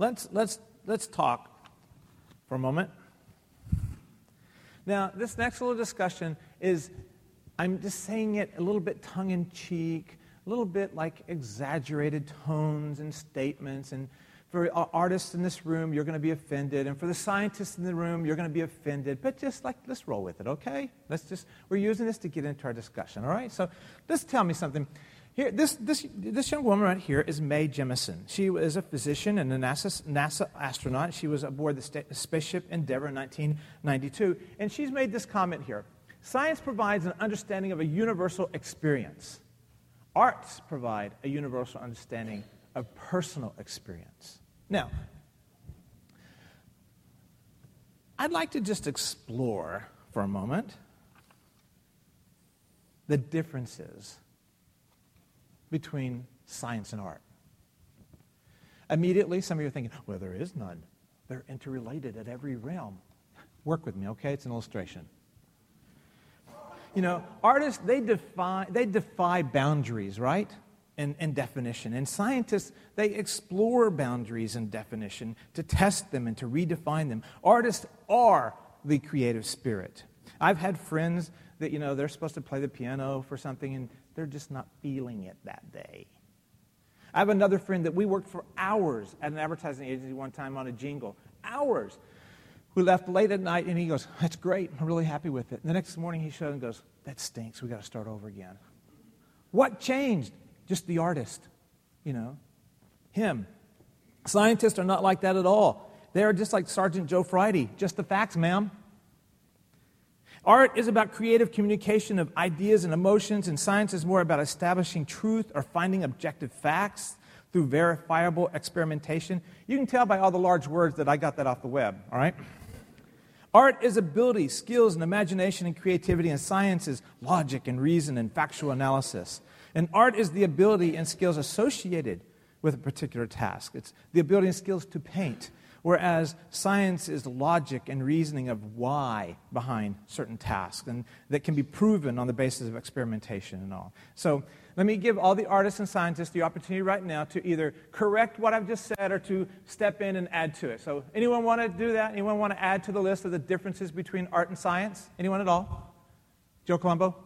Let's, let's, let's talk for a moment. Now, this next little discussion is, I'm just saying it a little bit tongue in cheek, a little bit like exaggerated tones and statements. And for artists in this room, you're going to be offended. And for the scientists in the room, you're going to be offended. But just like, let's roll with it, okay? Let's just, we're using this to get into our discussion, all right? So just tell me something. Here, this, this, this young woman right here is Mae Jemison. She was a physician and a NASA, NASA astronaut. She was aboard the sta- spaceship Endeavour in 1992. And she's made this comment here Science provides an understanding of a universal experience, arts provide a universal understanding of personal experience. Now, I'd like to just explore for a moment the differences between science and art. Immediately, some of you are thinking, well, there is none. They're interrelated at every realm. Work with me, okay? It's an illustration. You know, artists, they defy, they defy boundaries, right? And, and definition. And scientists, they explore boundaries and definition to test them and to redefine them. Artists are the creative spirit. I've had friends that, you know, they're supposed to play the piano for something and they're just not feeling it that day. I have another friend that we worked for hours at an advertising agency one time on a jingle. Hours. We left late at night and he goes, That's great. I'm really happy with it. And the next morning he showed and goes, That stinks. We got to start over again. What changed? Just the artist, you know, him. Scientists are not like that at all. They are just like Sergeant Joe Friday. Just the facts, ma'am. Art is about creative communication of ideas and emotions, and science is more about establishing truth or finding objective facts through verifiable experimentation. You can tell by all the large words that I got that off the web, all right? Art is ability, skills, and imagination and creativity, and science is logic and reason and factual analysis. And art is the ability and skills associated with a particular task. It's the ability and skills to paint, Whereas science is logic and reasoning of why behind certain tasks, and that can be proven on the basis of experimentation and all. So let me give all the artists and scientists the opportunity right now to either correct what I've just said or to step in and add to it. So anyone want to do that? Anyone want to add to the list of the differences between art and science? Anyone at all? Joe Colombo?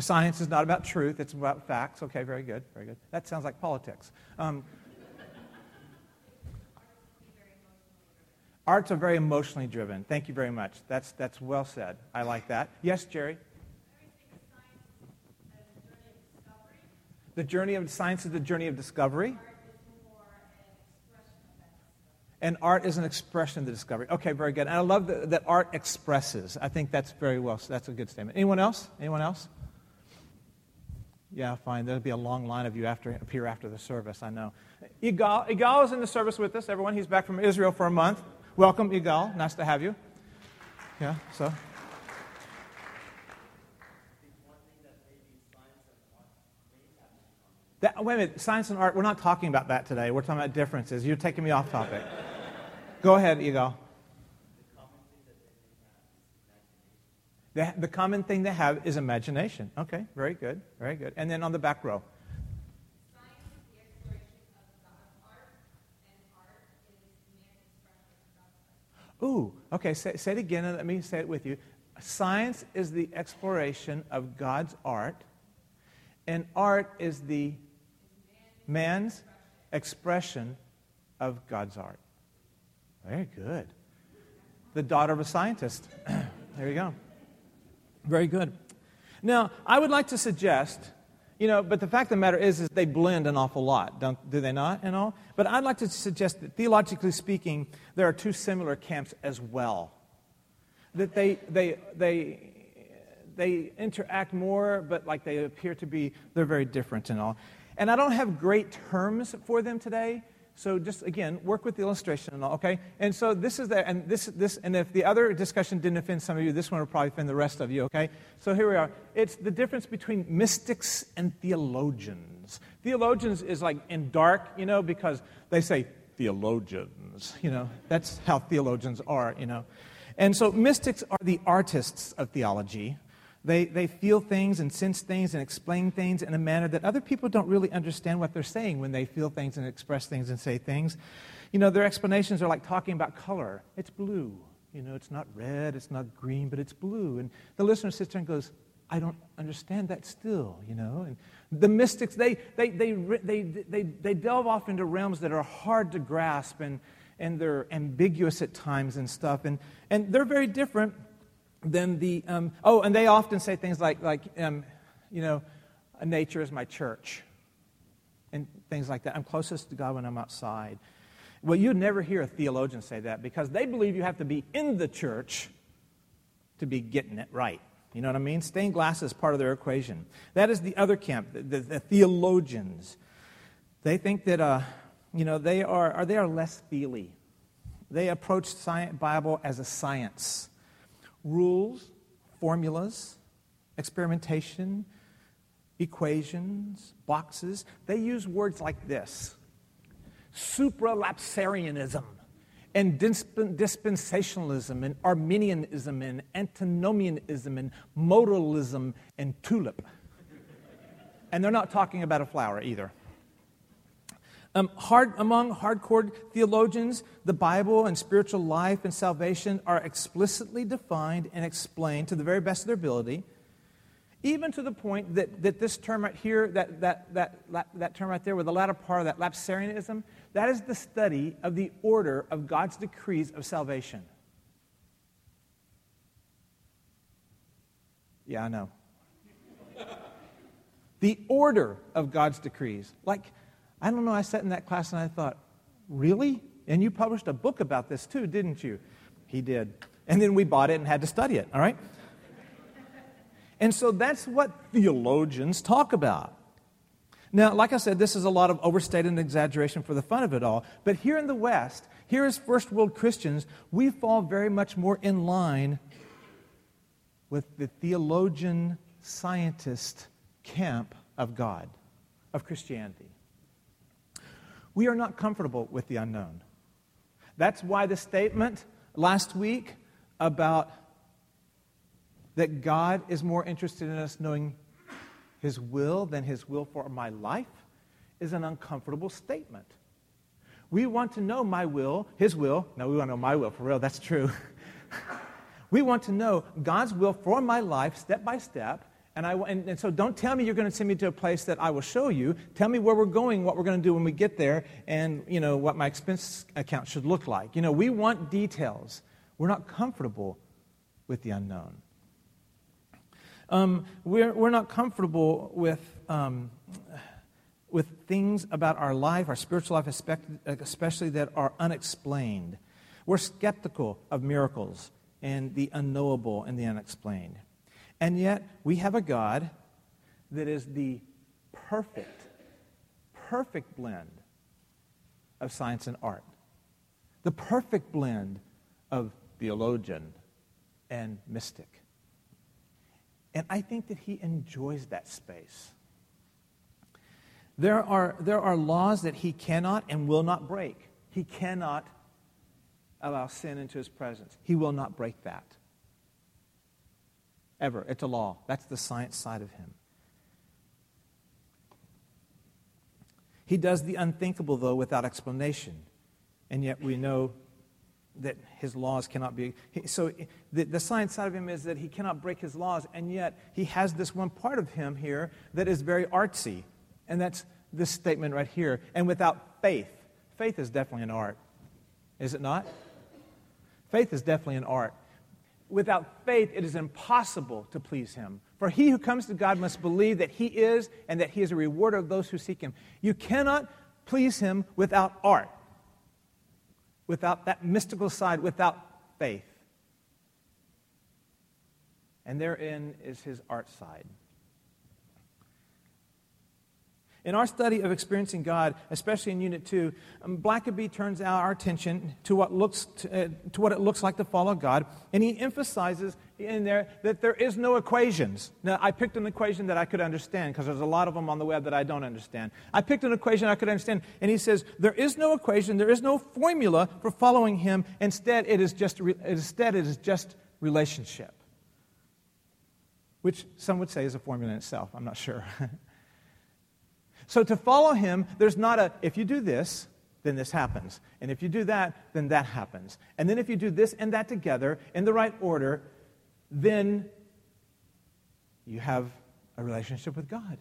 Science is not about truth, it's about facts. Okay, very good, very good. That sounds like politics. Um, arts are very emotionally driven. Thank you very much. That's, that's well said. I like that. Yes, Jerry? The journey of science is the journey of discovery. And art is an expression of the discovery. Okay, very good. And I love that, that art expresses. I think that's very well. That's a good statement. Anyone else? Anyone else? Yeah, fine. There'll be a long line of you after appear after the service. I know. Igal, Igal is in the service with us. Everyone, he's back from Israel for a month. Welcome, Igal. Nice to have you. Yeah. So. That, wait a minute, science and art, we're not talking about that today. We're talking about differences. You're taking me off topic. Go ahead, Igal. The, the common thing they have is imagination. Okay, very good, very good. And then on the back row. Ooh, okay, say, say it again and let me say it with you. Science is the exploration of God's art, and art is the man's expression of God's art. Very good. The daughter of a scientist. there you go. Very good. Now, I would like to suggest, you know, but the fact of the matter is, is they blend an awful lot, don't, do they not, and all? But I'd like to suggest that theologically speaking, there are two similar camps as well. That they, they, they, they interact more, but like they appear to be, they're very different and all. And I don't have great terms for them today, so just again, work with the illustration and all, okay? And so this is the, and this, this, and if the other discussion didn't offend some of you, this one will probably offend the rest of you, okay? So here we are. It's the difference between mystics and theologians. Theologians is like in dark, you know, because they say theologians, you know, that's how theologians are, you know. And so mystics are the artists of theology. They, they feel things and sense things and explain things in a manner that other people don't really understand what they're saying when they feel things and express things and say things. You know, their explanations are like talking about color. It's blue. You know, it's not red, it's not green, but it's blue. And the listener sits there and goes, I don't understand that still, you know. And the mystics, they, they, they, they, they, they delve off into realms that are hard to grasp and, and they're ambiguous at times and stuff. And, and they're very different than the, um, oh, and they often say things like, like um, you know, nature is my church and things like that. I'm closest to God when I'm outside. Well, you'd never hear a theologian say that because they believe you have to be in the church to be getting it right. You know what I mean? Stained glass is part of their equation. That is the other camp, the, the, the theologians. They think that, uh, you know, they are, are, they are less feely. They approach science, Bible as a science. Rules, formulas, experimentation, equations, boxes. They use words like this supralapsarianism and dispensationalism and Arminianism and antinomianism and modalism and tulip. And they're not talking about a flower either. Um, hard, among hardcore theologians, the Bible and spiritual life and salvation are explicitly defined and explained to the very best of their ability, even to the point that, that this term right here, that, that, that, that, term right there with the latter part of that lapsarianism, that is the study of the order of God's decrees of salvation. Yeah, I know. the order of God's decrees. Like, I don't know, I sat in that class and I thought, really? And you published a book about this too, didn't you? He did. And then we bought it and had to study it, all right? And so that's what theologians talk about. Now, like I said, this is a lot of overstated and exaggeration for the fun of it all. But here in the West, here as first world Christians, we fall very much more in line with the theologian, scientist camp of God, of Christianity. We are not comfortable with the unknown. That's why the statement last week about that God is more interested in us knowing his will than his will for my life is an uncomfortable statement. We want to know my will, his will. No, we want to know my will for real. That's true. we want to know God's will for my life step by step. And, I, and, and so don't tell me you're going to send me to a place that I will show you. Tell me where we're going, what we're going to do when we get there, and you know what my expense account should look like. You know, we want details. We're not comfortable with the unknown. Um, we're, we're not comfortable with, um, with things about our life, our spiritual life, especially that are unexplained. We're skeptical of miracles and the unknowable and the unexplained. And yet, we have a God that is the perfect, perfect blend of science and art, the perfect blend of theologian and mystic. And I think that he enjoys that space. There are, there are laws that he cannot and will not break. He cannot allow sin into his presence. He will not break that. Ever. It's a law. That's the science side of him. He does the unthinkable, though, without explanation. And yet we know that his laws cannot be. So the, the science side of him is that he cannot break his laws, and yet he has this one part of him here that is very artsy, and that's this statement right here. And without faith, faith is definitely an art, is it not? Faith is definitely an art. Without faith, it is impossible to please him. For he who comes to God must believe that he is and that he is a rewarder of those who seek him. You cannot please him without art without that mystical side, without faith. And therein is his art side. In our study of experiencing God, especially in Unit 2, um, Blackaby turns our attention to what, looks to, uh, to what it looks like to follow God, and he emphasizes in there that there is no equations. Now, I picked an equation that I could understand because there's a lot of them on the web that I don't understand. I picked an equation I could understand, and he says there is no equation, there is no formula for following him. Instead, it is just, instead, it is just relationship, which some would say is a formula in itself. I'm not sure. So to follow him, there's not a, if you do this, then this happens. And if you do that, then that happens. And then if you do this and that together in the right order, then you have a relationship with God.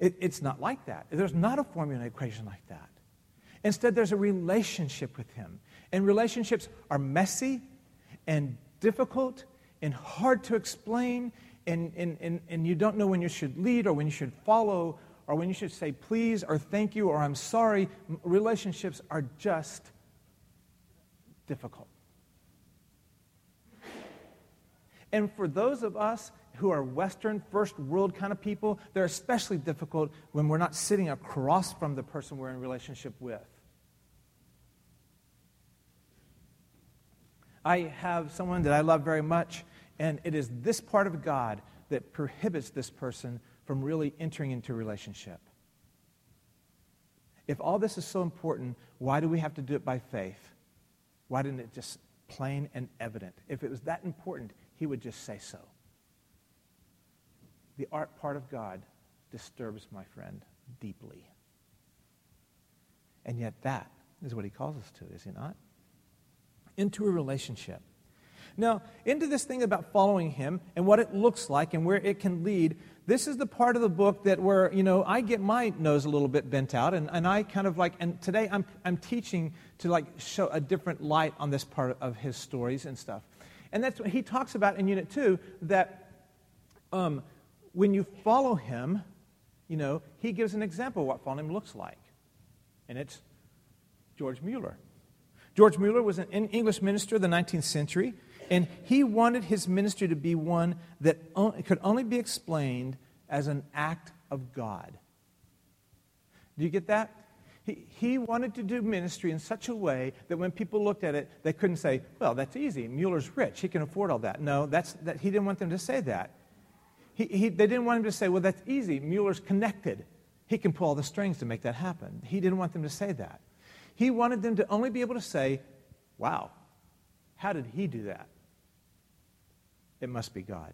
It, it's not like that. There's not a formula equation like that. Instead, there's a relationship with Him. And relationships are messy and difficult and hard to explain and, and, and, and you don't know when you should lead or when you should follow or when you should say please or thank you or I'm sorry, relationships are just difficult. And for those of us who are Western, first world kind of people, they're especially difficult when we're not sitting across from the person we're in relationship with. I have someone that I love very much and it is this part of God that prohibits this person from really entering into relationship. If all this is so important, why do we have to do it by faith? Why didn't it just plain and evident? If it was that important, he would just say so. The art part of God disturbs my friend deeply. And yet, that is what he calls us to, is he not? Into a relationship. Now, into this thing about following him and what it looks like and where it can lead, this is the part of the book that where, you know, I get my nose a little bit bent out and, and I kind of like, and today I'm, I'm teaching to like show a different light on this part of his stories and stuff. And that's what he talks about in Unit 2 that um, when you follow him, you know, he gives an example of what following him looks like. And it's George Mueller. George Mueller was an English minister of the 19th century. And he wanted his ministry to be one that could only be explained as an act of God. Do you get that? He, he wanted to do ministry in such a way that when people looked at it, they couldn't say, well, that's easy. Mueller's rich. He can afford all that. No, that's, that, he didn't want them to say that. He, he, they didn't want him to say, well, that's easy. Mueller's connected. He can pull all the strings to make that happen. He didn't want them to say that. He wanted them to only be able to say, wow, how did he do that? It must be God.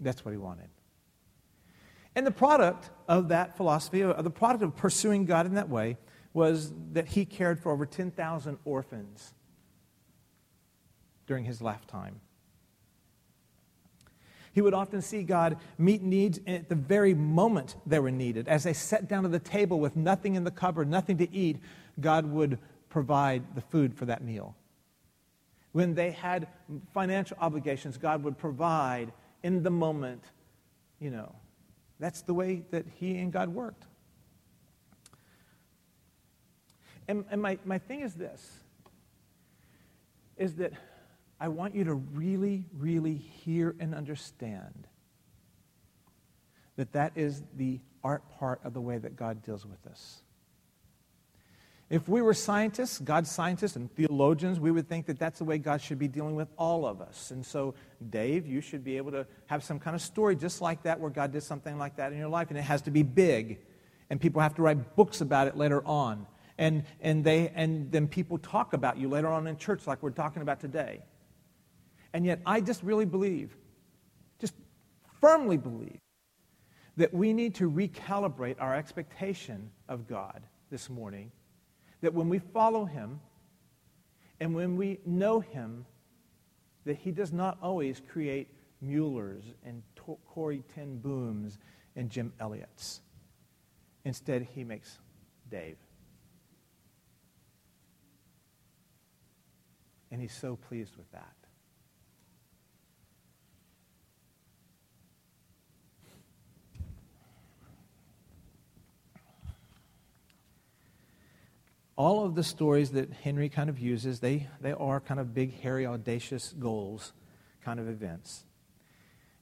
That's what he wanted. And the product of that philosophy, of the product of pursuing God in that way, was that he cared for over 10,000 orphans during his lifetime. He would often see God meet needs at the very moment they were needed. As they sat down at the table with nothing in the cupboard, nothing to eat, God would provide the food for that meal. When they had financial obligations, God would provide in the moment. You know, that's the way that He and God worked. And, and my, my thing is this is that I want you to really, really hear and understand that that is the art part of the way that God deals with us. If we were scientists, God's scientists and theologians, we would think that that's the way God should be dealing with all of us. And so, Dave, you should be able to have some kind of story just like that where God did something like that in your life. And it has to be big. And people have to write books about it later on. And, and, they, and then people talk about you later on in church like we're talking about today. And yet, I just really believe, just firmly believe, that we need to recalibrate our expectation of God this morning that when we follow him and when we know him, that he does not always create Muellers and Corrie ten Booms and Jim Elliot's. Instead, he makes Dave. And he's so pleased with that. All of the stories that Henry kind of uses, they, they are kind of big, hairy, audacious goals kind of events.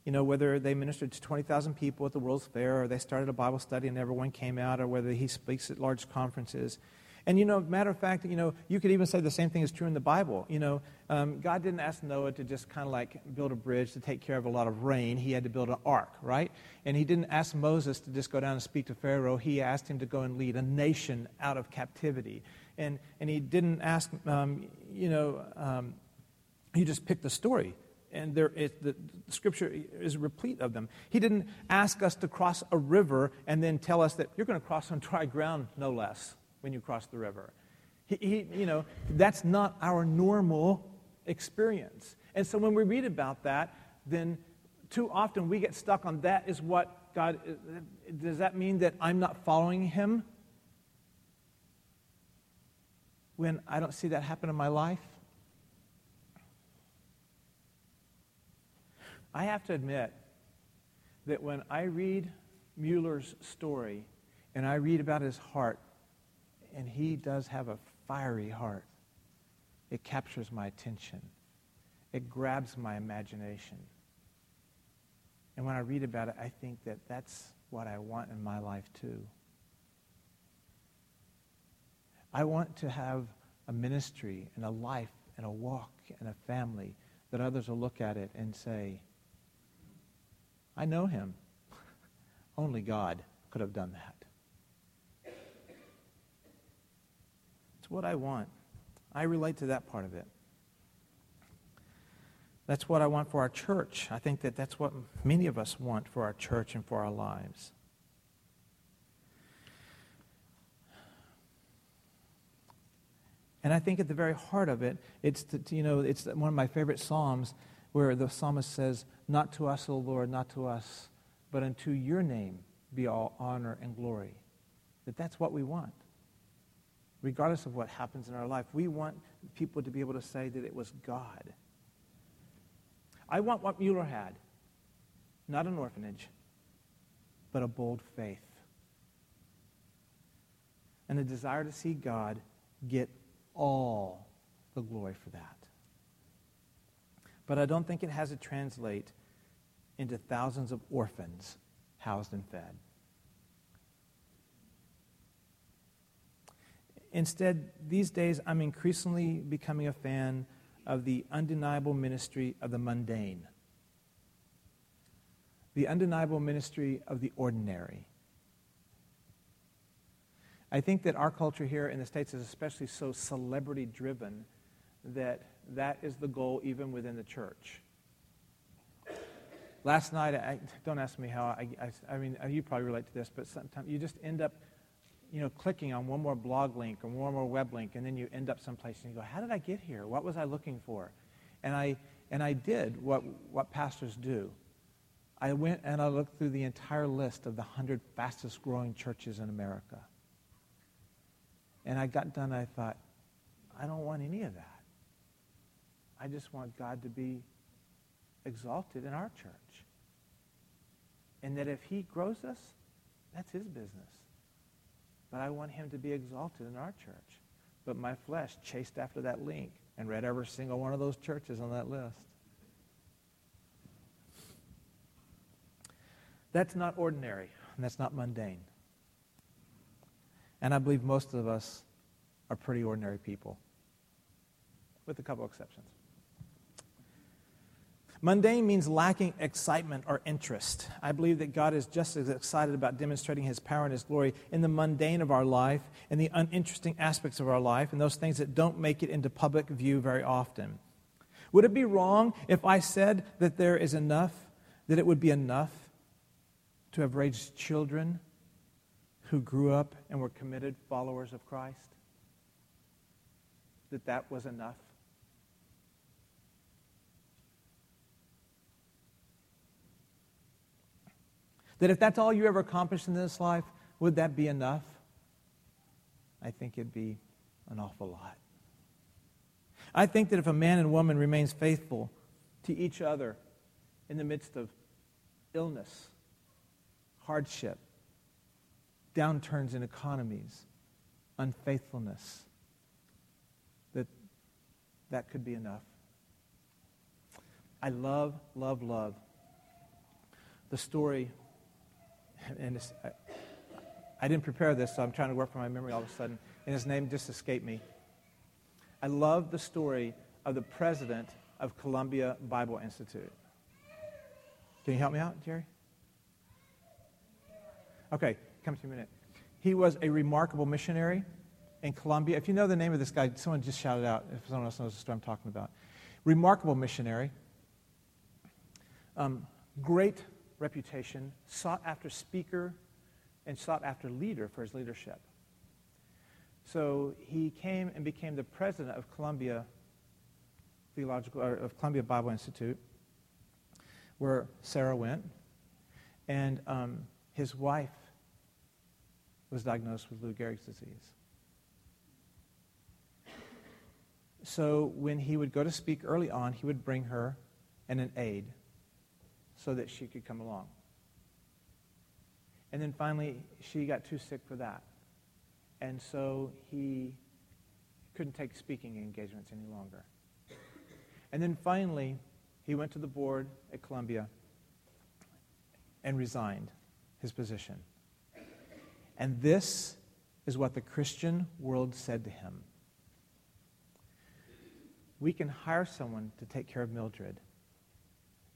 you know, whether they ministered to 20,000 people at the World's Fair or they started a Bible study and everyone came out or whether he speaks at large conferences. And, you know, matter of fact, you know, you could even say the same thing is true in the Bible. You know, um, God didn't ask Noah to just kind of like build a bridge to take care of a lot of rain. He had to build an ark, right? And he didn't ask Moses to just go down and speak to Pharaoh. He asked him to go and lead a nation out of captivity. And, and he didn't ask, um, you know, um, he just picked the story and there is, the, the scripture is replete of them. He didn't ask us to cross a river and then tell us that you're going to cross on dry ground, no less, when you cross the river. He, he, you know, that's not our normal experience. And so when we read about that, then too often we get stuck on that is what God, does that mean that I'm not following Him? When I don't see that happen in my life? I have to admit that when I read Mueller's story and I read about his heart, and he does have a fiery heart, it captures my attention. It grabs my imagination. And when I read about it, I think that that's what I want in my life too. I want to have a ministry and a life and a walk and a family that others will look at it and say, I know him. Only God could have done that. It's what I want. I relate to that part of it. That's what I want for our church. I think that that's what many of us want for our church and for our lives. And I think at the very heart of it, it's the, you know it's one of my favorite psalms where the psalmist says, Not to us, O Lord, not to us, but unto your name be all honor and glory. That that's what we want. Regardless of what happens in our life, we want people to be able to say that it was God. I want what Mueller had not an orphanage, but a bold faith. And a desire to see God get all the glory for that but I don't think it has to translate into thousands of orphans housed and fed. Instead, these days, I'm increasingly becoming a fan of the undeniable ministry of the mundane, the undeniable ministry of the ordinary. I think that our culture here in the States is especially so celebrity driven that that is the goal even within the church. Last night, I, don't ask me how, I, I, I mean, you probably relate to this, but sometimes you just end up, you know, clicking on one more blog link or one more web link, and then you end up someplace and you go, how did I get here? What was I looking for? And I, and I did what, what pastors do. I went and I looked through the entire list of the 100 fastest growing churches in America. And I got done, I thought, I don't want any of that. I just want God to be exalted in our church. And that if he grows us, that's his business. But I want him to be exalted in our church. But my flesh chased after that link and read every single one of those churches on that list. That's not ordinary, and that's not mundane. And I believe most of us are pretty ordinary people, with a couple exceptions. Mundane means lacking excitement or interest. I believe that God is just as excited about demonstrating his power and his glory in the mundane of our life, in the uninteresting aspects of our life, and those things that don't make it into public view very often. Would it be wrong if I said that there is enough, that it would be enough to have raised children who grew up and were committed followers of Christ? That that was enough? That if that's all you ever accomplished in this life, would that be enough? I think it'd be an awful lot. I think that if a man and woman remains faithful to each other in the midst of illness, hardship, downturns in economies, unfaithfulness, that that could be enough. I love, love, love the story, and I, I didn't prepare this, so I'm trying to work from my memory all of a sudden, and his name just escaped me. I love the story of the president of Columbia Bible Institute. Can you help me out, Jerry? Okay, come to me in a minute. He was a remarkable missionary in Columbia. If you know the name of this guy, someone just shout it out if someone else knows the story I'm talking about. Remarkable missionary. Um, great reputation, sought after speaker, and sought after leader for his leadership. So he came and became the president of Columbia Theological of Columbia Bible Institute, where Sarah went, and um, his wife was diagnosed with Lou Gehrig's disease. So when he would go to speak early on, he would bring her and an aide so that she could come along. And then finally, she got too sick for that. And so he couldn't take speaking engagements any longer. And then finally, he went to the board at Columbia and resigned his position. And this is what the Christian world said to him we can hire someone to take care of Mildred.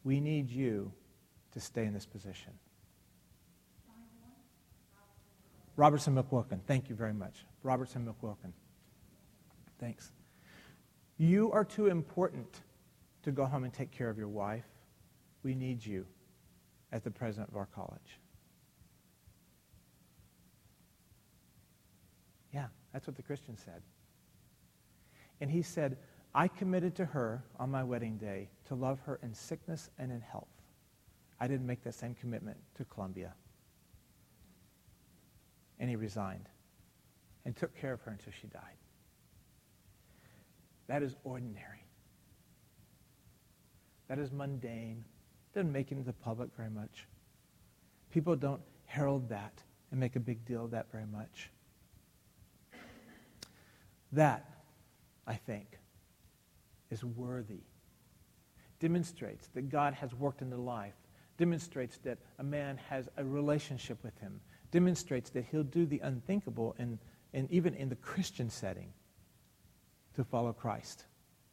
We need you to stay in this position. Robertson McQuilkin. Thank you very much. Robertson McQuilkin. Thanks. You are too important to go home and take care of your wife. We need you as the president of our college. Yeah, that's what the Christian said. And he said, I committed to her on my wedding day to love her in sickness and in health. I didn't make that same commitment to Columbia. And he resigned and took care of her until she died. That is ordinary. That is mundane. Doesn't make it into the public very much. People don't herald that and make a big deal of that very much. That, I think, is worthy. Demonstrates that God has worked in the life. Demonstrates that a man has a relationship with him. Demonstrates that he'll do the unthinkable, and, and even in the Christian setting, to follow Christ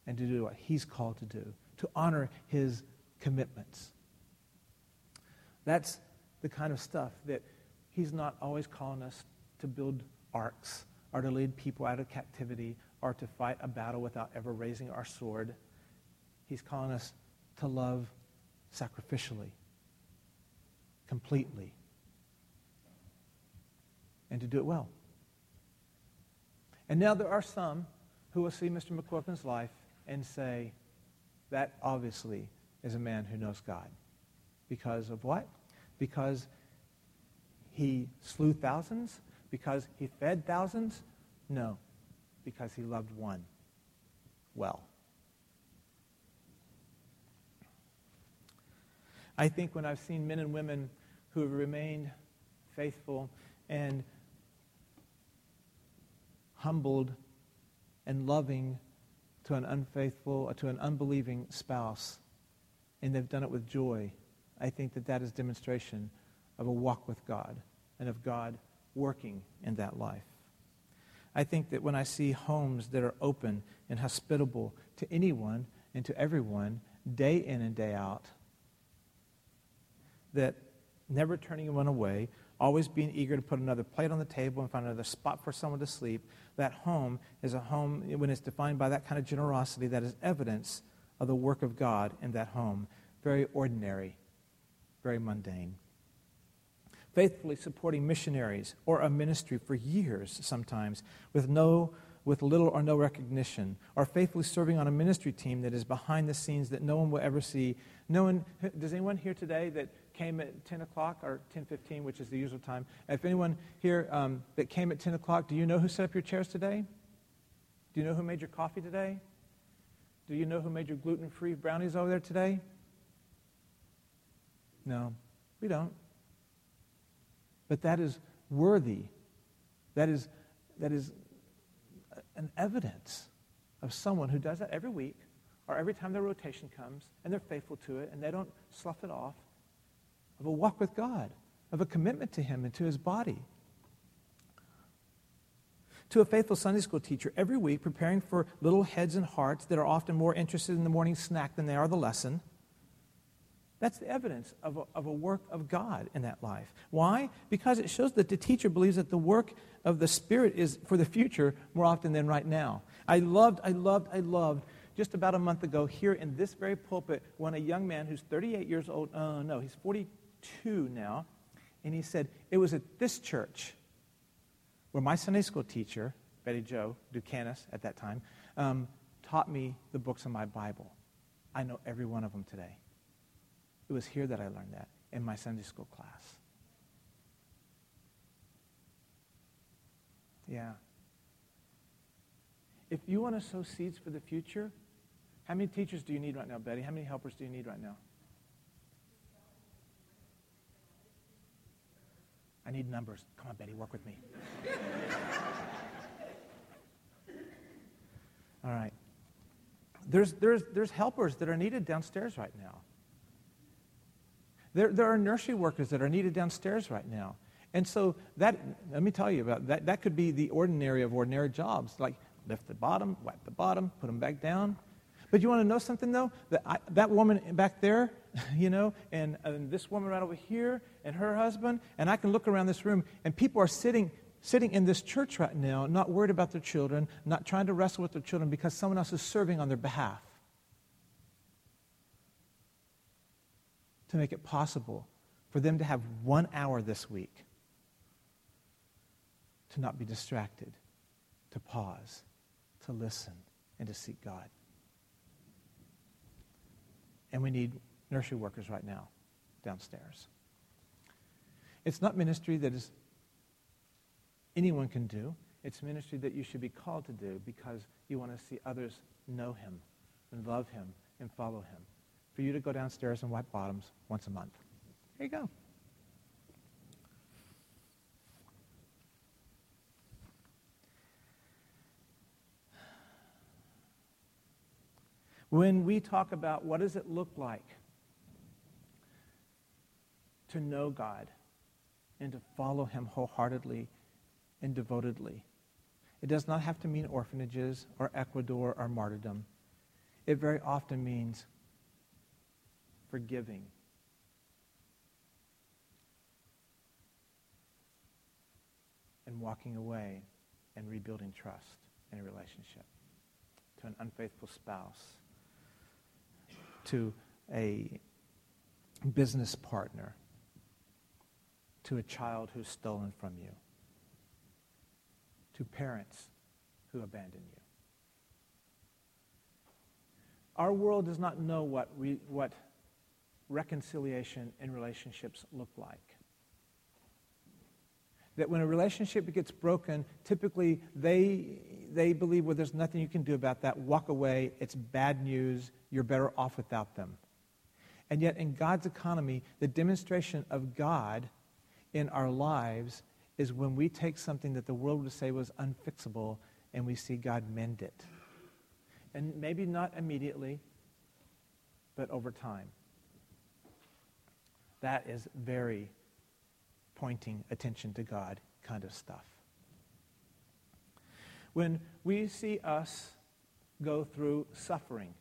and to do what he's called to do, to honor his commitments. That's the kind of stuff that he's not always calling us to build arks or to lead people out of captivity or to fight a battle without ever raising our sword. He's calling us to love sacrificially, completely, and to do it well. And now there are some who will see Mr. McQuilkin's life and say, that obviously is a man who knows God. Because of what? Because he slew thousands? Because he fed thousands? No because he loved one well. I think when I've seen men and women who have remained faithful and humbled and loving to an unfaithful, to an unbelieving spouse, and they've done it with joy, I think that that is demonstration of a walk with God and of God working in that life. I think that when I see homes that are open and hospitable to anyone and to everyone, day in and day out, that never turning anyone away, always being eager to put another plate on the table and find another spot for someone to sleep, that home is a home, when it's defined by that kind of generosity, that is evidence of the work of God in that home. Very ordinary, very mundane faithfully supporting missionaries or a ministry for years sometimes with no with little or no recognition, or faithfully serving on a ministry team that is behind the scenes that no one will ever see. No one, does anyone here today that came at 10 o'clock or 10.15, which is the usual time, if anyone here um, that came at 10 o'clock, do you know who set up your chairs today? Do you know who made your coffee today? Do you know who made your gluten-free brownies over there today? No, we don't. But that is worthy. That is, that is an evidence of someone who does that every week or every time their rotation comes and they're faithful to it and they don't slough it off. of a walk with God, of a commitment to Him and to His body. To a faithful Sunday school teacher, every week preparing for little heads and hearts that are often more interested in the morning snack than they are the lesson. That's the evidence of a, of a work of God in that life. Why? Because it shows that the teacher believes that the work of the Spirit is for the future more often than right now. I loved, I loved, I loved just about a month ago here in this very pulpit when a young man who's 38 years old, uh, no, he's 42 now, and he said, It was at this church where my Sunday school teacher, Betty Joe Ducanis at that time, um, taught me the books of my Bible. I know every one of them today. It was here that I learned that in my Sunday school class. Yeah. If you want to sow seeds for the future, how many teachers do you need right now, Betty? How many helpers do you need right now? I need numbers. Come on, Betty, work with me. All right. There's, there's, there's helpers that are needed downstairs right now. There, there are nursery workers that are needed downstairs right now. And so that, let me tell you about that. That could be the ordinary of ordinary jobs, like lift the bottom, wipe the bottom, put them back down. But you want to know something, though? That, I, that woman back there, you know, and, and this woman right over here, and her husband, and I can look around this room, and people are sitting, sitting in this church right now, not worried about their children, not trying to wrestle with their children because someone else is serving on their behalf to make it possible for them to have one hour this week to not be distracted, to pause, to listen, and to seek God. And we need nursery workers right now downstairs. It's not ministry that is anyone can do. It's ministry that you should be called to do because you want to see others know him and love him and follow him. For you to go downstairs and wipe bottoms once a month. Here you go. When we talk about what does it look like to know God and to follow him wholeheartedly and devotedly, it does not have to mean orphanages or Ecuador or martyrdom. It very often means forgiving. And walking away and rebuilding trust in a relationship to an unfaithful spouse to a business partner, to a child who's stolen from you, to parents who abandon you. Our world does not know what, re, what reconciliation in relationships look like. That when a relationship gets broken, typically they, they believe, well, there's nothing you can do about that. Walk away. It's bad news. You're better off without them. And yet, in God's economy, the demonstration of God in our lives is when we take something that the world would say was unfixable and we see God mend it. And maybe not immediately, but over time. That is very pointing attention to God kind of stuff. When we see us go through suffering,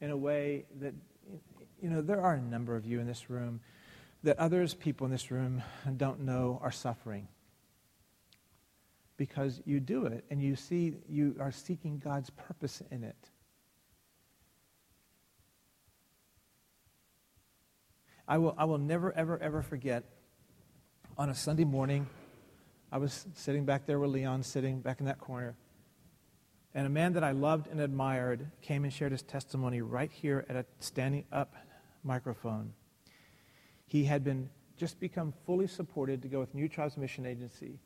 in a way that, you know, there are a number of you in this room that others, people in this room, don't know are suffering. Because you do it and you see you are seeking God's purpose in it. I will, I will never, ever, ever forget on a Sunday morning, I was sitting back there with Leon, sitting back in that corner. And a man that I loved and admired came and shared his testimony right here at a standing up microphone. He had been just become fully supported to go with New Tribes Mission Agency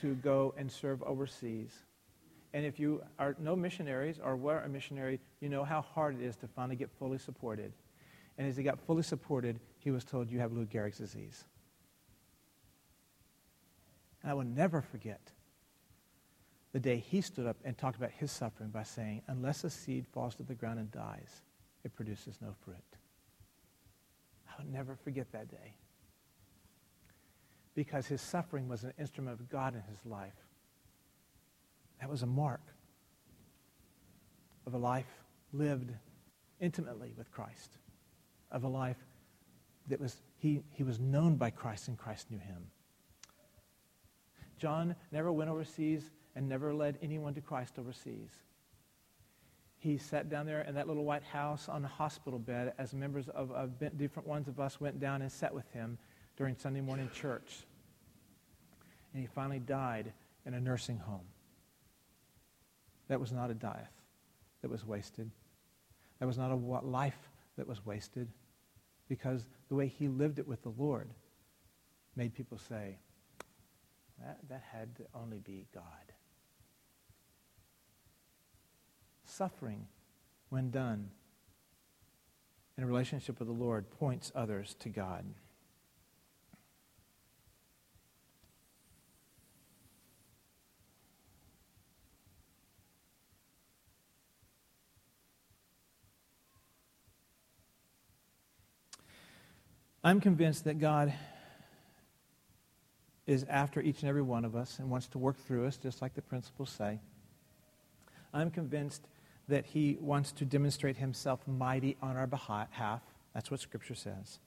to go and serve overseas. And if you are no missionaries or were a missionary, you know how hard it is to finally get fully supported. And as he got fully supported, he was told, You have Lou Gehrig's disease. And I will never forget the day he stood up and talked about his suffering by saying, Unless a seed falls to the ground and dies, it produces no fruit. I'll never forget that day. Because his suffering was an instrument of God in his life. That was a mark of a life lived intimately with Christ, of a life that was, he, he was known by Christ and Christ knew him. John never went overseas and never led anyone to Christ overseas. He sat down there in that little white house on a hospital bed as members of, of different ones of us went down and sat with him during Sunday morning church. And he finally died in a nursing home. That was not a death that was wasted. That was not a life that was wasted because the way he lived it with the Lord made people say, that, that had to only be God. Suffering, when done in a relationship with the Lord, points others to God. I'm convinced that God is after each and every one of us and wants to work through us, just like the principles say. I'm convinced that he wants to demonstrate himself mighty on our behalf. That's what Scripture says.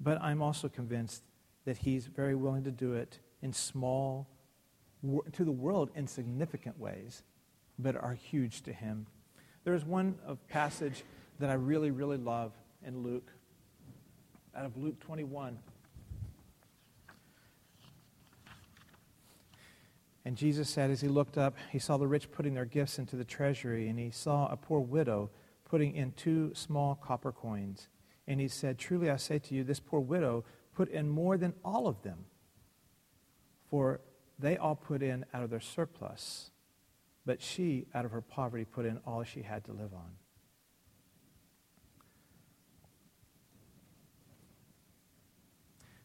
But I'm also convinced that he's very willing to do it in small, to the world, insignificant ways, but are huge to him. There's one passage that I really, really love in Luke, out of Luke 21. And Jesus said, as he looked up, he saw the rich putting their gifts into the treasury, and he saw a poor widow putting in two small copper coins. And he said, Truly I say to you, this poor widow put in more than all of them, for they all put in out of their surplus, but she, out of her poverty, put in all she had to live on.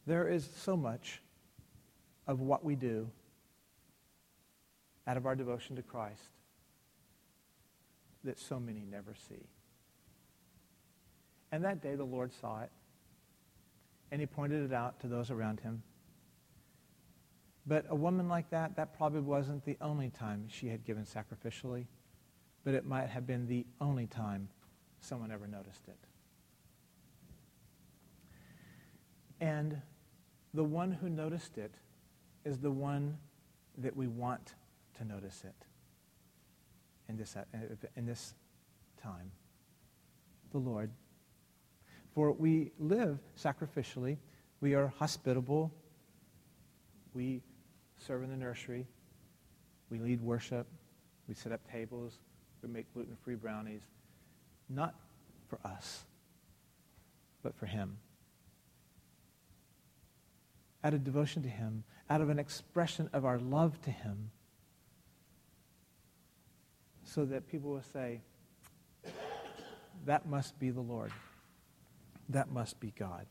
There is so much of what we do out of our devotion to Christ that so many never see. And that day the Lord saw it, and he pointed it out to those around him. But a woman like that, that probably wasn't the only time she had given sacrificially, but it might have been the only time someone ever noticed it. And the one who noticed it is the one that we want to notice it in this, in this time. The Lord. For we live sacrificially, we are hospitable, we serve in the nursery, we lead worship, we set up tables, we make gluten free brownies, not for us, but for Him. Out of devotion to Him, out of an expression of our love to Him, so that people will say, that must be the Lord. That must be God.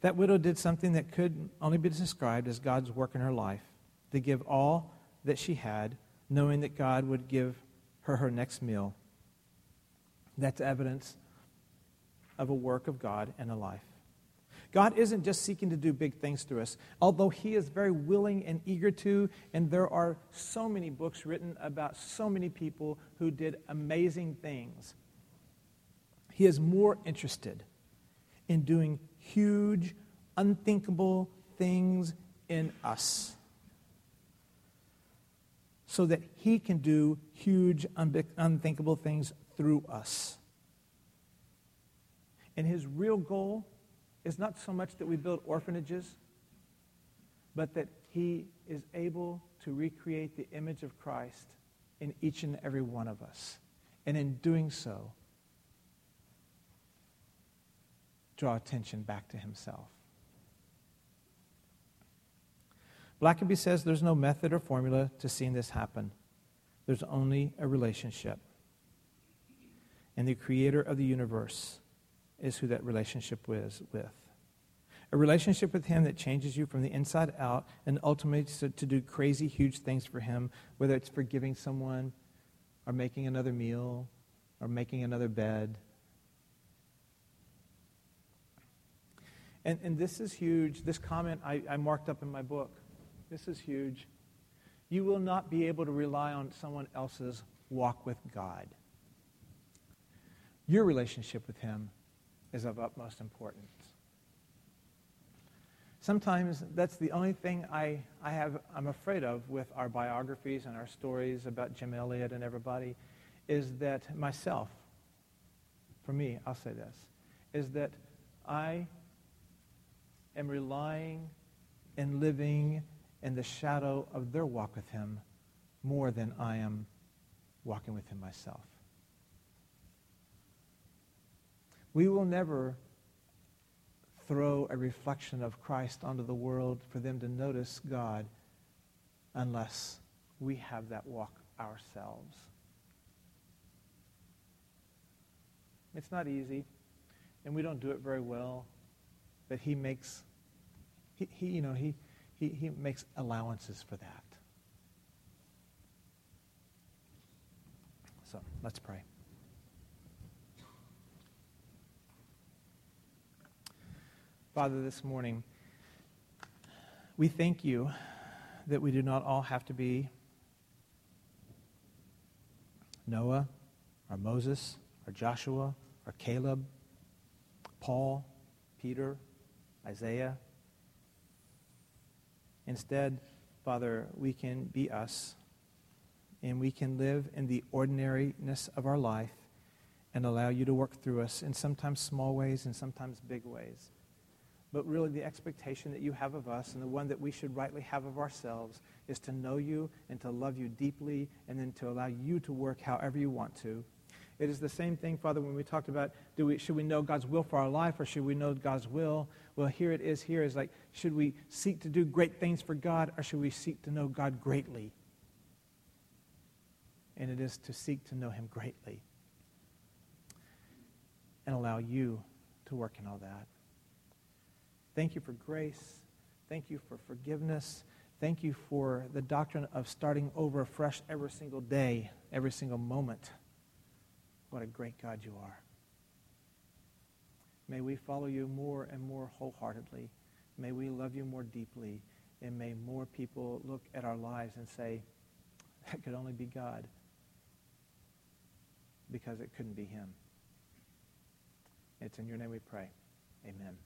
That widow did something that could only be described as God's work in her life to give all that she had, knowing that God would give her her next meal. That's evidence of a work of God in a life. God isn't just seeking to do big things through us, although He is very willing and eager to, and there are so many books written about so many people who did amazing things. He is more interested in doing huge, unthinkable things in us so that He can do huge, unthinkable things through us. And His real goal is not so much that we build orphanages, but that He is able to recreate the image of Christ in each and every one of us. And in doing so, draw attention back to Himself. Blackaby says there's no method or formula to seeing this happen. There's only a relationship. And the creator of the universe is who that relationship is with. A relationship with Him that changes you from the inside out and ultimately to, to do crazy, huge things for Him, whether it's forgiving someone or making another meal or making another bed. And, and this is huge. This comment I, I marked up in my book. This is huge. You will not be able to rely on someone else's walk with God. Your relationship with Him is of utmost importance. Sometimes that's the only thing I, I have, I'm afraid of with our biographies and our stories about Jim Elliot and everybody is that myself, for me, I'll say this, is that I am relying and living in the shadow of their walk with him more than I am walking with him myself. We will never throw a reflection of Christ onto the world for them to notice God unless we have that walk ourselves. It's not easy, and we don't do it very well, but he makes, he, he you know, he, he, he makes allowances for that. So let's pray. Father, this morning, we thank you that we do not all have to be Noah or Moses or Joshua or Caleb, Paul, Peter, Isaiah. Instead, Father, we can be us and we can live in the ordinariness of our life and allow you to work through us in sometimes small ways and sometimes big ways. But really, the expectation that you have of us and the one that we should rightly have of ourselves is to know you and to love you deeply and then to allow you to work however you want to it is the same thing, Father, when we talked about do we, should we know God's will for our life or should we know God's will? Well, here it is here is like, should we seek to do great things for God or should we seek to know God greatly? And it is to seek to know him greatly and allow you to work in all that. Thank you for grace. Thank you for forgiveness. Thank you for the doctrine of starting over fresh every single day, every single moment. What a great God you are. May we follow you more and more wholeheartedly. May we love you more deeply. And may more people look at our lives and say, that could only be God because it couldn't be him. It's in your name we pray. Amen.